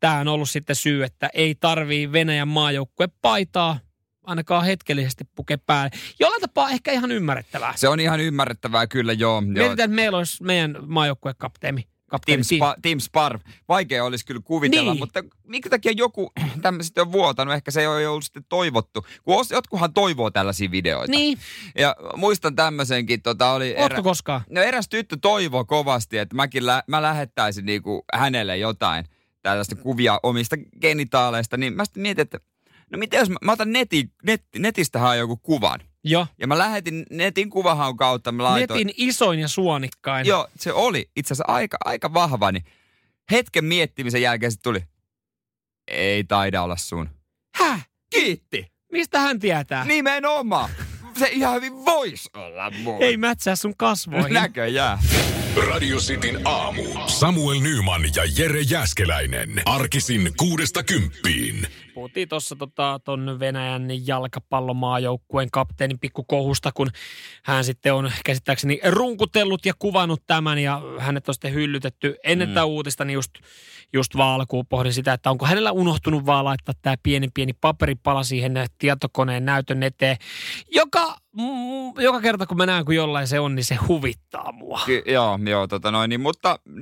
tämä on ollut sitten syy, että ei tarvii Venäjän maajoukkue paitaa ainakaan hetkellisesti puke päälle. Jollain tapaa ehkä ihan ymmärrettävää. Se on ihan ymmärrettävää kyllä, joo. joo. Mietitään, että meillä olisi meidän maajoukkuekapteeni kapteeni Team, Spa, Team Spar. Vaikea olisi kyllä kuvitella, Niin. mutta minkä takia joku tämmöiset on vuotanut? Ehkä se ei ole ollut sitten toivottu. Kun os- jotkuhan toivoo tällaisia videoita. Niin, Ja muistan tämmöisenkin, tota oli... ootko koskaan? No eräs tyttö toivoo kovasti, että mäkin lä- mä lähettäisin niinku hänelle jotain tällaista kuvia omista genitaaleista, niin mä sitten mietin, että no miten jos mä, mä otan neti, net, netistähän joku kuvan. Joo. Ja mä lähetin netin kuvahaun kautta, mä laitoin. Netin isoin ja suonikkain. Joo, se oli itse asiassa aika, aika vahva, niin hetken miettimisen jälkeen sitten tuli, ei taida olla sun. Häh? Kiitti! Mistä hän tietää? Nimenomaan! Se ihan hyvin voisi olla mun. Ei mätsää sun kasvoihin. Näköjään. Radio Cityn aamu. Samuel Nyman ja Jere Jäskeläinen. Arkisin kuudesta kymppiin. Puhuttiin tuossa tota, ton Venäjän jalkapallomaajoukkueen kapteenin pikkukohusta, kun hän sitten on käsittääkseni runkutellut ja kuvannut tämän ja hänet on sitten hyllytetty ennen mm. tätä uutista, niin just, just vaan alkuun pohdin sitä, että onko hänellä unohtunut vaan laittaa tämä pieni pieni paperipala siihen tietokoneen näytön eteen, joka, mm, joka kerta kun mä näen, kun jollain se on, niin se huvittaa mua. Ky- joo, joo, tota noin, niin, mutta 0447255854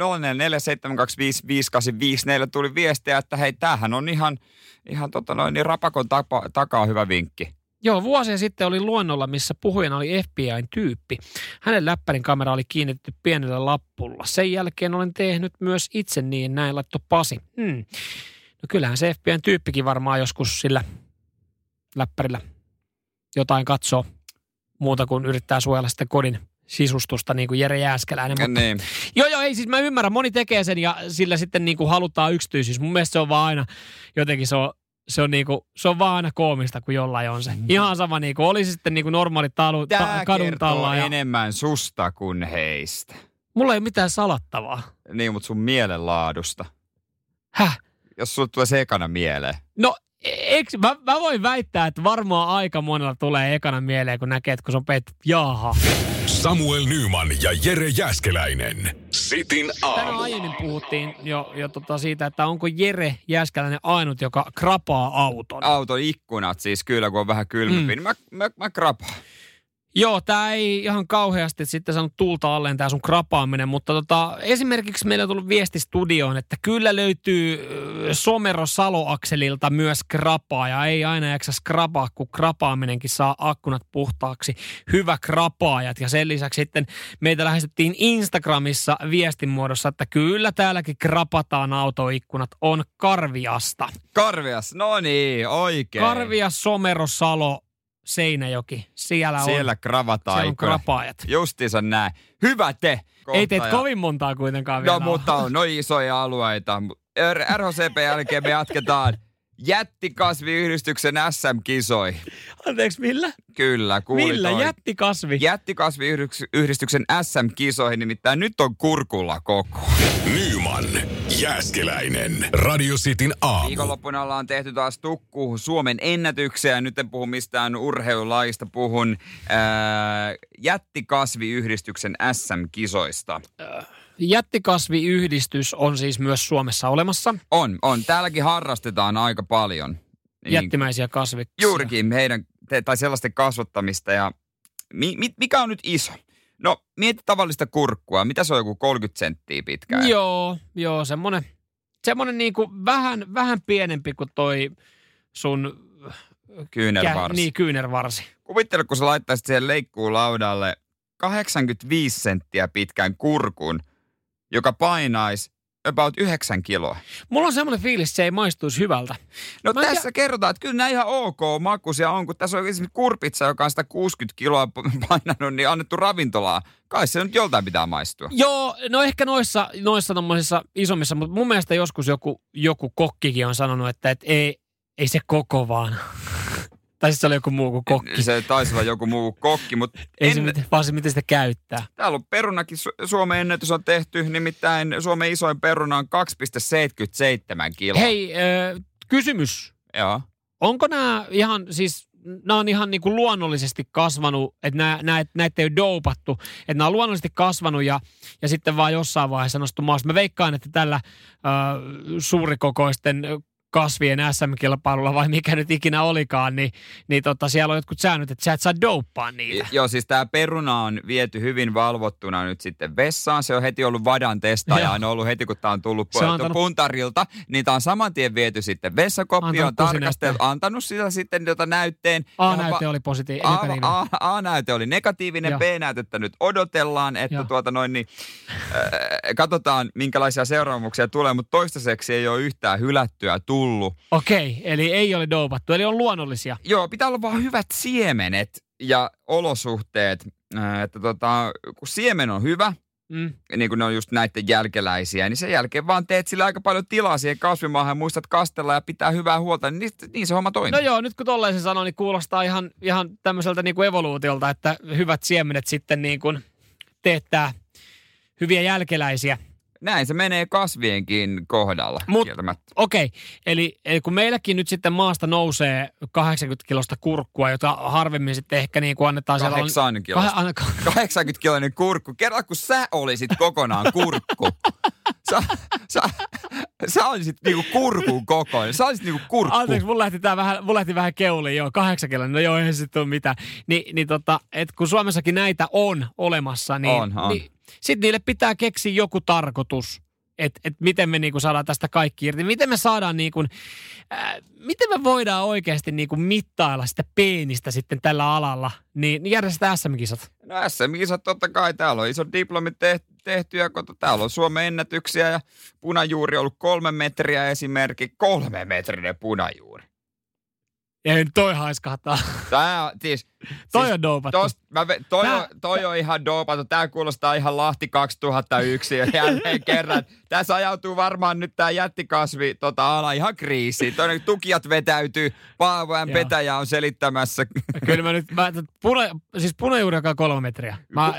tuli viestiä, että hei, tämähän on ihan, ihan tota noin, niin rapakon tapa, takaa hyvä vinkki. Joo, vuosia sitten oli luonnolla, missä puhujana oli FBIn tyyppi. Hänen läppärin kamera oli kiinnitetty pienellä lappulla. Sen jälkeen olen tehnyt myös itse niin, näin laitto Pasi. Hmm. No kyllähän se FBIn tyyppikin varmaan joskus sillä läppärillä jotain katsoo muuta kuin yrittää suojella sitten kodin sisustusta, niin kuin Jere Jääskeläinen. Mutta Niin. Joo, joo, ei siis mä ymmärrän. Moni tekee sen ja sillä sitten niin kuin halutaan yksityisyys. Mun mielestä se on vaan aina, jotenkin se on, se on, niinku, se on vaan aina koomista, kun jollain on se. Ihan sama, niinku, oli se sitten niinku normaali talu, ta, kadun talla. Ja... enemmän susta kuin heistä. Mulla ei mitään salattavaa. Niin, mutta sun mielenlaadusta. Häh? Jos sulle tulee se ekana mieleen. No, eikö, mä, mä, voin väittää, että varmaan aika monella tulee ekana mieleen, kun näkee, että kun se on pet, jaha. Samuel Nyman ja Jere Jäskeläinen. Sitin Tänään aamu. aiemmin puhuttiin jo, jo tota siitä, että onko Jere Jääskeläinen ainut, joka krapaa auton. Auton ikkunat siis kyllä, kun on vähän kylmempi, Mm. niin mä, mä, mä krapaan. Joo, tämä ei ihan kauheasti sitten saanut tulta alleen tämä sun krapaaminen, mutta tota, esimerkiksi meillä on tullut viesti studioon, että kyllä löytyy Somero Salo-akselilta myös krapaa ja ei aina jaksa skrapaa, kun krapaaminenkin saa akkunat puhtaaksi. Hyvä krapaajat ja sen lisäksi sitten meitä lähestyttiin Instagramissa viestin muodossa, että kyllä täälläkin krapataan autoikkunat on Karviasta. Karvias, no niin, oikein. Karvias, Somero, Salo, Seinäjoki, siellä on, Siellä kravataan siellä on krapaajat. Justiinsa näin. Hyvä te. Ei teet kohtaja. kovin montaa kuitenkaan vielä. No mutta on noin isoja alueita. RHCP jälkeen me jatketaan jättikasviyhdistyksen SM-kisoihin. Anteeksi, millä? Kyllä, kuulit Millä? oikein. Jättikasvi? Jättikasviyhdistyksen SM-kisoihin, nimittäin nyt on kurkulla koko. Nyman, Jääskeläinen. Radio Cityn aamu. Viikonloppuna ollaan tehty taas tukku Suomen ennätyksiä. Nyt en puhu mistään urheilulaista, puhun ää, jättikasviyhdistyksen SM-kisoista. Jättikasviyhdistys on siis myös Suomessa olemassa. On, on. Täälläkin harrastetaan aika paljon. Niin, Jättimäisiä kasviksia. Juurikin heidän, tai sellaisten kasvattamista. Ja mi, mi, mikä on nyt iso? No, mieti tavallista kurkkua. Mitä se on joku 30 senttiä pitkä? Joo, joo, semmonen, semmonen niinku vähän, vähän pienempi kuin toi sun Kyynärvarsi. niin, kyynärvarsi. Kuvittele, kun sä laittaisit siihen leikkuulaudalle 85 senttiä pitkän kurkun, joka painaisi about 9 kiloa. Mulla on semmoinen fiilis, että se ei maistuisi hyvältä. No Mä tässä kerrotaan, että kyllä nämä ihan ok makuisia on, kun tässä on esimerkiksi kurpitsa, joka on 160 kiloa painanut, niin annettu ravintolaa. Kai se nyt joltain pitää maistua. Joo, no ehkä noissa, noissa tommosissa isommissa, mutta mun mielestä joskus joku, joku kokkikin on sanonut, että et ei, ei se koko vaan. Tai siis se oli joku muu kuin kokki. Se taisi olla joku muu kokki, mutta Ei se, en, miten, vaan se, miten sitä käyttää. täällä on perunakin, Su- Suomen ennätys on tehty, nimittäin Suomen isoin peruna on 2,77 kiloa. Hei, ö, kysymys. Joo. Onko nämä ihan, siis nämä on ihan niinku luonnollisesti kasvanut, että nää, näitä ei ole doupattu, että nämä on luonnollisesti kasvanut ja, ja sitten vaan jossain vaiheessa nostu maassa. Mä veikkaan, että tällä ö, suurikokoisten kasvien SM-kilpailulla vai mikä nyt ikinä olikaan, niin, niin tota, siellä on jotkut säännöt, että sä et saa douppaa niitä. Joo, siis tämä peruna on viety hyvin valvottuna nyt sitten vessaan. Se on heti ollut vadan testaaja, on ollut heti kun tämä on tullut Se on antanut- puntarilta. Niin tämä on saman tien viety sitten vessakoppiin, on Antanut tarkasteltu, antanut sitä sitten jota näytteen. A-näyte oli positiivinen. A, negatiivinen. A, A-näyte oli negatiivinen, Joo. B-näytettä nyt odotellaan, että Joo. tuota noin, niin, äh, katsotaan minkälaisia seuraamuksia tulee, mutta toistaiseksi ei ole yhtään hylättyä tullut. Okei, eli ei ole doupattu, eli on luonnollisia. Joo, pitää olla vaan hyvät siemenet ja olosuhteet, äh, että tota, kun siemen on hyvä, Mm. niin kuin ne on just näiden jälkeläisiä, niin sen jälkeen vaan teet sillä aika paljon tilaa siihen kasvimaahan ja muistat kastella ja pitää hyvää huolta, niin, niin se homma toimii. No joo, nyt kun tolleen se sanoo, niin kuulostaa ihan, ihan tämmöiseltä niin kuin evoluutiolta, että hyvät siemenet sitten niin kuin teettää hyviä jälkeläisiä. Näin se menee kasvienkin kohdalla Mut-. Okei, eli, eli kun meilläkin nyt sitten maasta nousee 80 kilosta kurkkua, jota harvemmin sitten ehkä niin kuin annetaan siellä... Kilosta. Kah, anna, 80 kiloinen kurkku. Kerran kun sä olisit kokonaan kurkku. Sä, sä, sä olisit niinku kurkun kokoinen. Sä olisit niinku kurkku. Anteeksi, mulla lähti, tää vähän, mulla lähti vähän keuliin, joo, kahdeksan kiloinen, no joo, ei se sitten ole mitään. Ni, niin tota, et kun Suomessakin näitä on olemassa, niin, On, on. niin sitten niille pitää keksiä joku tarkoitus, että et miten me niinku saadaan tästä kaikki irti. Miten me saadaan niinku, äh, miten me voidaan oikeasti niinku mittailla sitä peenistä sitten tällä alalla, niin, niin järjestetään SM-kisat. No SM-kisat totta kai. Täällä on iso diplomi tehty, tehty ja kato, täällä on Suomen ennätyksiä ja punajuuri on ollut kolme metriä esimerkki. Kolme metrinen punajuuri. Ei nyt toi haiskahtaa. Tää on, siis, toi siis on doopattu. Tost, mä, toi, Tää- on, toi on ihan doopattu. Tää kuulostaa ihan Lahti 2001 ja jälleen kerran. Tässä ajautuu varmaan nyt tää jättikasvi tota, ala ihan kriisiin. Toinen tukijat vetäytyy, Paavojan Joo. petäjä on selittämässä. Kyllä mä nyt, mä, pune, siis punajuuri joka on kolme metriä. Mä,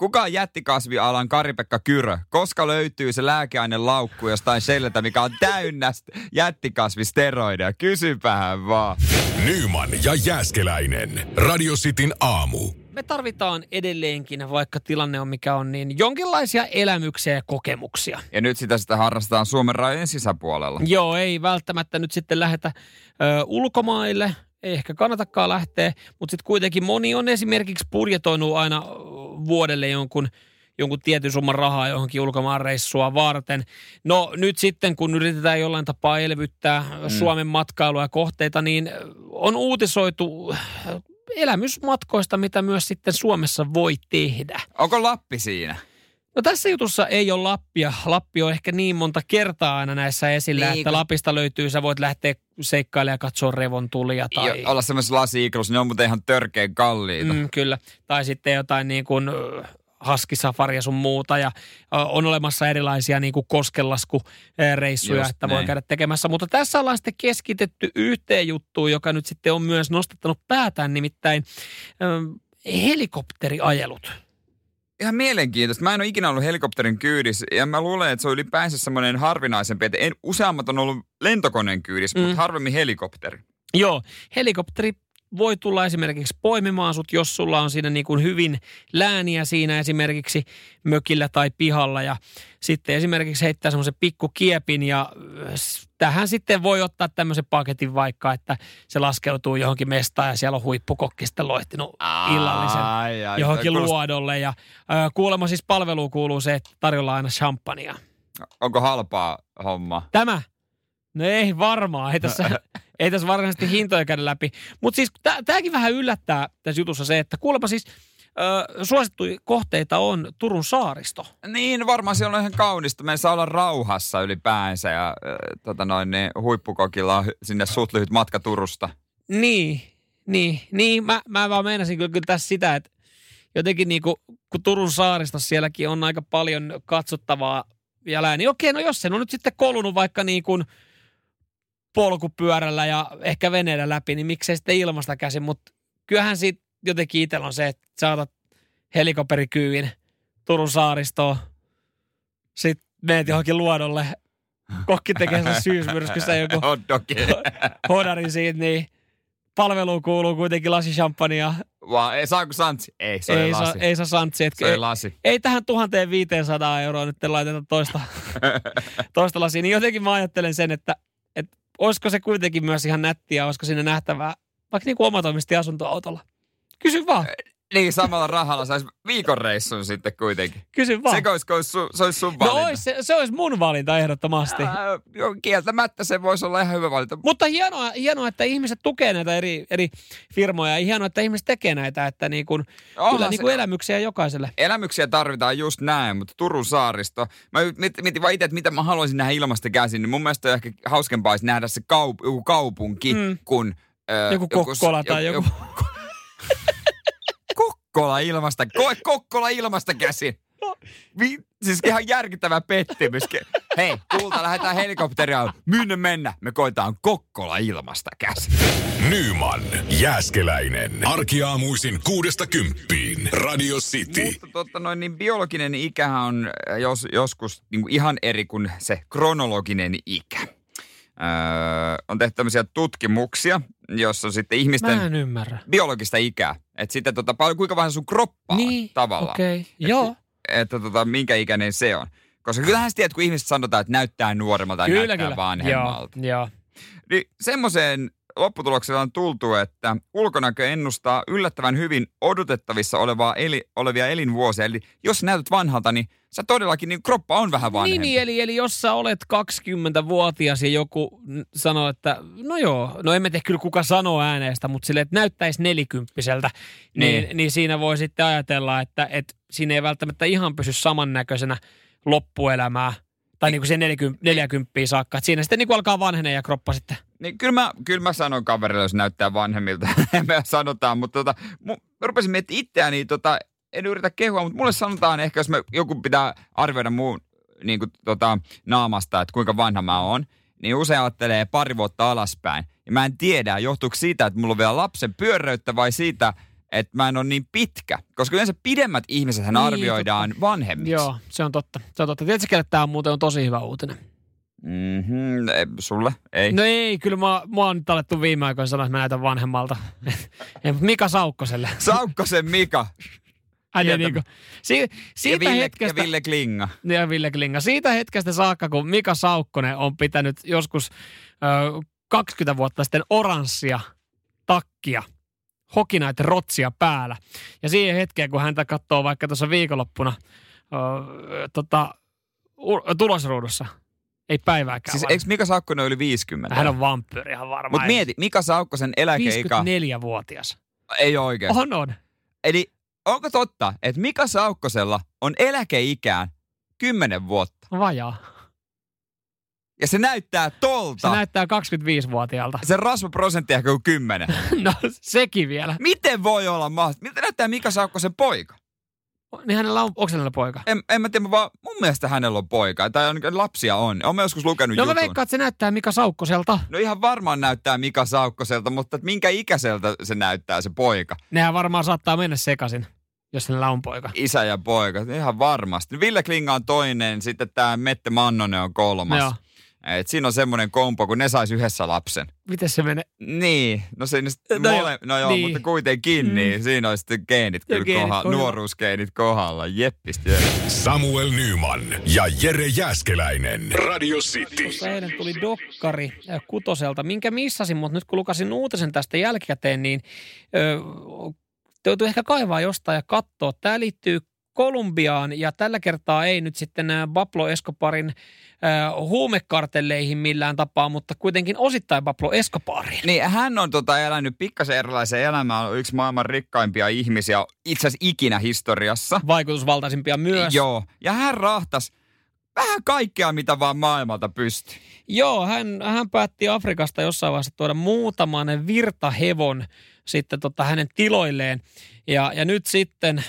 Kuka on jättikasvialan Kari-Pekka Kyrö? Koska löytyy se lääkeainelaukku jostain Shelleltä, mikä on täynnä st- jättikasvisteroideja? Kysypähän vaan. Nyman ja Jääskeläinen. Radio Cityn aamu. me tarvitaan edelleenkin, vaikka tilanne on mikä on, niin jonkinlaisia elämyksiä ja kokemuksia. Ja nyt sitä sitä harrastetaan Suomen rajojen sisäpuolella. Joo, ei välttämättä nyt sitten lähetä ö, ulkomaille, ei ehkä kannatakaan lähteä, mutta sitten kuitenkin moni on esimerkiksi budjetoinut aina vuodelle jonkun jonkun tietyn summan rahaa johonkin ulkomaanreissua varten. No nyt sitten, kun yritetään jollain tapaa elvyttää mm. Suomen matkailua ja kohteita, niin on uutisoitu elämysmatkoista, mitä myös sitten Suomessa voi tehdä. Onko Lappi siinä? No tässä jutussa ei ole Lappia. Lappi on ehkä niin monta kertaa aina näissä esillä, Niin, niin, että kun- Lapista löytyy, sä voit lähteä seikkailemaan ja katsoa revontulia tai... Tai... Olla semmoisessa lasi ne on muuten ihan törkeän kalliita. Mm. Kyllä. Tai sitten jotain niin kuin haskisafari ja sun muuta. Ja on olemassa erilaisia niin kuin koskelaskureissuja, Just että voi näin. käydä tekemässä. Mutta tässä ollaan sitten keskitetty yhteen juttuun, joka nyt sitten on myös nostattanut päätään, nimittäin helikopteriajelut. Ihan mielenkiintoista. Mä en ole ikinä ollut helikopterin kyydissä ja mä luulen, että se on ylipäänsä semmoinen harvinaisempi, että en, useammat on ollut lentokoneen kyydissä, mm. Mutta harvemmin helikopteri. Joo, helikopteri voi tulla esimerkiksi poimimaan sut, jos sulla on siinä niin kuin hyvin lääniä siinä esimerkiksi mökillä tai pihalla ja sitten esimerkiksi heittää semmoisen pikkukiepin ja äh, tähän sitten voi ottaa tämmöisen paketin vaikka, että se laskeutuu johonkin mestaan ja siellä on huippukokki sitten loihtinut illallisen Ai, ai, johonkin kuulostaa- luodolle ja äh, kuulemma siis palveluun kuuluu se, että tarjolla aina champagnea. Onko halpaa homma? Tämä? No ei varmaan, ei tässä, ei tässä varsinaisesti hintoja käydä läpi. Mutta siis tämäkin vähän yllättää tässä jutussa se, että kuulemma siis ö, suosittuja kohteita on Turun saaristo. Niin, varmaan siellä on ihan kaunista. Me saa olla rauhassa ylipäänsä ja äh, tota noin, niin huippukokilla on sinne suht lyhyt matka Turusta. Niin, niin, niin. Mä, mä vaan meinasin kyllä, kyllä tässä sitä, että jotenkin niin kuin, kun Turun saaristossa sielläkin on aika paljon katsottavaa vielä, niin okei, no jos sen on nyt sitten kolunut vaikka niin kuin polkupyörällä ja ehkä veneellä läpi, niin miksei sitten ilmasta käsin, mutta kyllähän siitä jotenkin itsellä on se, että saatat helikopterikyyin Turun saaristoon, sitten meet johonkin luodolle, kokki tekee sen syysmyrskyssä joku hodarin siitä, niin palveluun kuuluu kuitenkin lasi champagnea. Vaan, ei, saako santsi? Ei, se Ei ei saa, lasi. ei saa santsi. Et, se ei ei, lasi. ei, tähän 1500 euroa nyt laiteta toista, toista lasia. Niin jotenkin mä ajattelen sen, että, että olisiko se kuitenkin myös ihan nättiä, olisiko sinne nähtävää vaikka niin kuin omatoimisesti asuntoautolla? Kysy vaan. Niin, samalla rahalla saisi viikon reissun sitten kuitenkin. Kysy vaan. Se olisi, olisi, se olisi sun no valinta. ois, se, se olisi mun valinta ehdottomasti. Ää, kieltämättä se voisi olla ihan hyvä valinta. Mutta hienoa, hienoa, että ihmiset tukee näitä eri, eri firmoja ja hienoa, että ihmiset tekee näitä, että niin kuin, kyllä se- niin kuin elämyksiä jokaiselle. Elämyksiä tarvitaan just näin, mutta Turun saaristo, mä mietin vaan itse, että mitä mä haluaisin nähdä ilmasta käsin, niin mun mielestä on ehkä hauskempaa olisi nähdä se kaup- joku kaupunki, Mm. kun... Ö, Joku Kokkola tai joku. Kokkola ilmasta, koe Kokkola ilmasta käsin. Vi, siis ihan järkyttävä pettymys. Hei, kulta, lähdetään helikopteria. Minne mennä? Me koitaan Kokkola ilmasta käsin. Nyman, Jääskeläinen. Arkiaamuisin kuudesta kymppiin. Radio City. Mutta totta noin, niin biologinen ikähän on äh, jos, joskus niin kuin ihan eri kuin se kronologinen ikä. Öö, on tehty tämmöisiä tutkimuksia, jossa sitten ihmisten Mä en ymmärrä. biologista ikää. Että sitten tota, paljon, kuinka vähän sun kroppa on Niin, tavallaan. okei. Joo. Että tota, minkä ikäinen se on. Koska kyllähän sä tiedät, kun ihmiset sanotaan, että näyttää nuoremmalta tai näyttää kyllä. vanhemmalta. Joo, joo. Niin semmoiseen lopputulokseen on tultu, että ulkonäkö ennustaa yllättävän hyvin odotettavissa olevaa eli, olevia elinvuosia. Eli jos näytät vanhalta, niin sä todellakin, niin kroppa on vähän vanhempi. Niin, niin, eli, eli jos sä olet 20-vuotias ja joku sanoo, että no joo, no emme tiedä kyllä kuka sanoo ääneestä, mutta sille, että näyttäisi nelikymppiseltä, niin, Niin. niin siinä voi sitten ajatella, että, että siinä ei välttämättä ihan pysy samannäköisenä loppuelämää. Tai niin kuin se 40, 40 saakka. Että siinä sitten niin alkaa vanhenee ja kroppa sitten. Niin kyllä mä, kyllä mä sanon kaverille, jos näyttää vanhemmilta. me sanotaan, mutta tota, mä rupesin miettimään itseäni, tota, en yritä kehua, mutta mulle sanotaan ehkä, jos me, joku pitää arvioida muun niin kuin, tota, naamasta, että kuinka vanha mä oon, niin usein ajattelee pari vuotta alaspäin. Ja mä en tiedä, johtuuko siitä, että mulla on vielä lapsen pyöreyttä vai siitä, että mä en ole niin pitkä. Koska yleensä pidemmät ihmiset Niin, arvioidaan vanhemmiksi. Joo, se on totta. Se on totta. Tiedätkö, kelle tämä on muuten on tosi hyvä uutinen? Mm-hmm, sulle? Ei. No ei, kyllä mä, mä oon nyt alettu viime aikoina sanoa, että mä näytän vanhemmalta. Ei, Mika Saukkoselle. Saukkosen Mika ei Tietämä. niinku, si, ja siitä Ville, hetkestä, ja Ville Klinga. ja Ville Klinga. Siitä hetkestä saakka, kun Mika Saukkonen on pitänyt joskus ö, 20 vuotta sitten oranssia takkia, hokinaita rotsia päällä. Ja siihen hetkeen, kun häntä katsoo vaikka tuossa viikonloppuna ö, tota, u- tulosruudussa, ei päivääkään. Siis eikö Mika Saukkonen ole yli 50? Hän on vampyyri ihan varmaan. Mutta mieti, Mika Saukkosen eläkeikä 54-vuotias. ei oikein. On, on. Eli onko totta, että Mika Saukkosella on eläkeikään 10 vuotta? Vajaa. Ja se näyttää Se tolta. näyttää 25-vuotiaalta. Se rasvaprosentti ehkä kuin 10. No, sekin vielä. Miten voi olla mahdollista? Miltä näyttää Mika Saukkosen poika? Niin hänellä on, onko hänellä poika? En, en mä tiedä, vaan mun mielestä hänellä on poika. Tai on, lapsia on. Olen joskus lukenut No mä jutun. veikkaan, että se näyttää Mika Saukkoselta. No ihan varmaan näyttää Mika Saukkoselta, mutta että minkä ikäiseltä se näyttää se poika? Nehän varmaan saattaa mennä sekaisin, jos hänellä on poika. Isä ja poika, ihan varmasti. Ville Klinga on toinen, sitten tämä Mette Mannonen on kolmas. Joo. Et siinä on semmoinen kompo, kun ne sais yhdessä lapsen. Miten se menee? Niin, no siinä sitten No no joo, mole, no joo, niin. mutta kuitenkin, Mm. niin siinä on sitten geenit kyllä geenit kohdalla, kohdalla. nuoruusgeenit kohdalla, jeppistä. jep. Samuel Nyman ja Jere Jäskeläinen. Radio City. Tuossa eilen tuli dokkari äh, Kutoselta, minkä missasin, mutta nyt kun lukasin uutisen tästä jälkikäteen, niin ö, täytyy ehkä kaivaa jostain ja katsoa. Tämä liittyy Kolumbiaan ja tällä kertaa ei nyt sitten äh, Pablo Escobarin äh, huumekartelleihin millään tapaa, mutta kuitenkin osittain Pablo Escobariin. Niin hän on tota elänyt pikkasen erilaisen elämää, on yksi maailman rikkaimpia ihmisiä itse asiassa ikinä historiassa. Vaikutusvaltaisimpia myös. Joo, ja hän rahtas vähän kaikkea, mitä vaan maailmalta pystyy. Joo, hän, hän päätti Afrikasta jossain vaiheessa tuoda muutaman virtahevon sitten tota hänen tiloilleen. Ja, ja nyt sitten äh,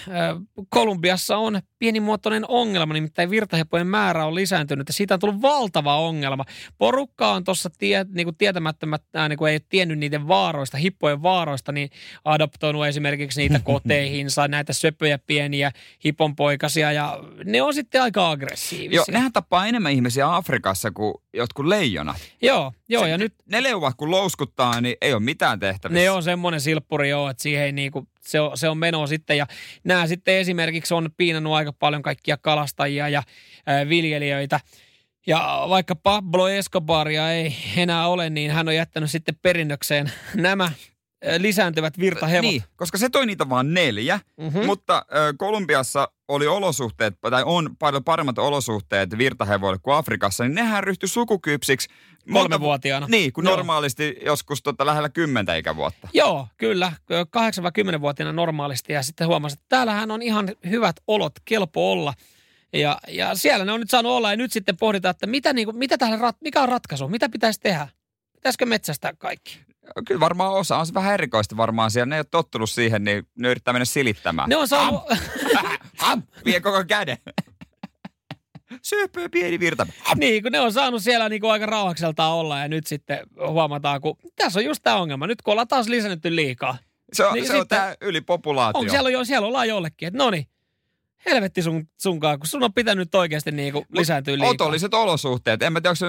Kolumbiassa on pienimuotoinen ongelma, nimittäin virtahepojen määrä on lisääntynyt ja siitä on tullut valtava ongelma. Porukka on tuossa tie, niin tietämättömät, äh, niin ei ole tiennyt niiden vaaroista, hippojen vaaroista, niin adoptoinut esimerkiksi niitä koteihinsa, näitä söpöjä pieniä hiponpoikasia ja ne on sitten aika aggressiivisia. Joo, nehän tappaa enemmän ihmisiä Afrikassa kuin jotkut leijonat. joo, joo Se- ja nyt Ne leuvat kun louskuttaa, niin ei ole mitään tehtävissä. Ne on semmoinen silppuri joo, että siihen ei niinku, se on, se on menoa sitten. Ja nämä sitten esimerkiksi on piinannut aika paljon kaikkia kalastajia ja ää, viljelijöitä. Ja vaikka Pablo Escobaria ei enää ole, niin hän on jättänyt sitten perinnökseen nämä lisääntyvät virtahevot. Niin, koska se toi niitä vaan neljä, mm-hmm. mutta äh, Kolumbiassa oli olosuhteet, tai on paljon paremmat olosuhteet virtahevoille kuin Afrikassa, niin nehän ryhtyi sukukypsiksi Kolmevuotiaana. Niin, kun Joo. normaalisti joskus tota lähellä kymmentä ikävuotta. Joo, kyllä. 8-10-vuotiaana normaalisti. Ja sitten huomasin, että täällähän on ihan hyvät olot, kelpo olla. Ja, ja siellä ne on nyt saanut olla. Ja nyt sitten pohditaan, että mitä, niin kuin, mitä tähän, mikä on ratkaisu? Mitä pitäisi tehdä? Pitäisikö metsästää kaikki? Kyllä varmaan osa on se vähän erikoista varmaan siellä. Ne ei ole tottunut siihen, niin ne yrittää mennä silittämään. Ne on saanut... Ham, ham, vie koko käden. Söpö pieni virta. Niin, kun ne on saanut siellä niin kuin aika rauhakseltaan olla ja nyt sitten huomataan, kun tässä on just tämä ongelma. Nyt kun ollaan taas lisännyt liikaa. Se on, niin se on tämä ylipopulaatio. On, siellä, on jo, siellä ollaan jollekin, että no niin, helvetti sun, sunkaan, kun sun on pitänyt oikeasti niinku lisääntyä liikaa. Otolliset olosuhteet. En mä tiedä, se,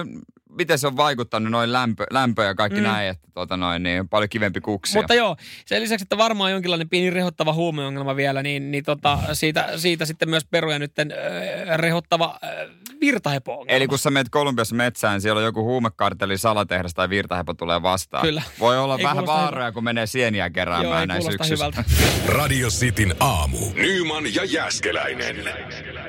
miten se on vaikuttanut noin lämpö, lämpö ja kaikki mm. näin, että tota noin, niin paljon kivempi kuksia. Mutta joo, sen lisäksi, että varmaan jonkinlainen pieni rehottava huumeongelma vielä, niin, niin tota, siitä, siitä sitten myös peruja nyt äh, rehottava äh, virtahepo Eli kun sä menet Kolumbiassa metsään, siellä on joku huumekarteli, salatehdas tai virtahepo tulee vastaan. Kyllä. Voi olla ei vähän vaaroja, kun menee sieniä keräämään Joo, näin syksyssä. Radio Cityn aamu. Nyman ja Jäskeläinen.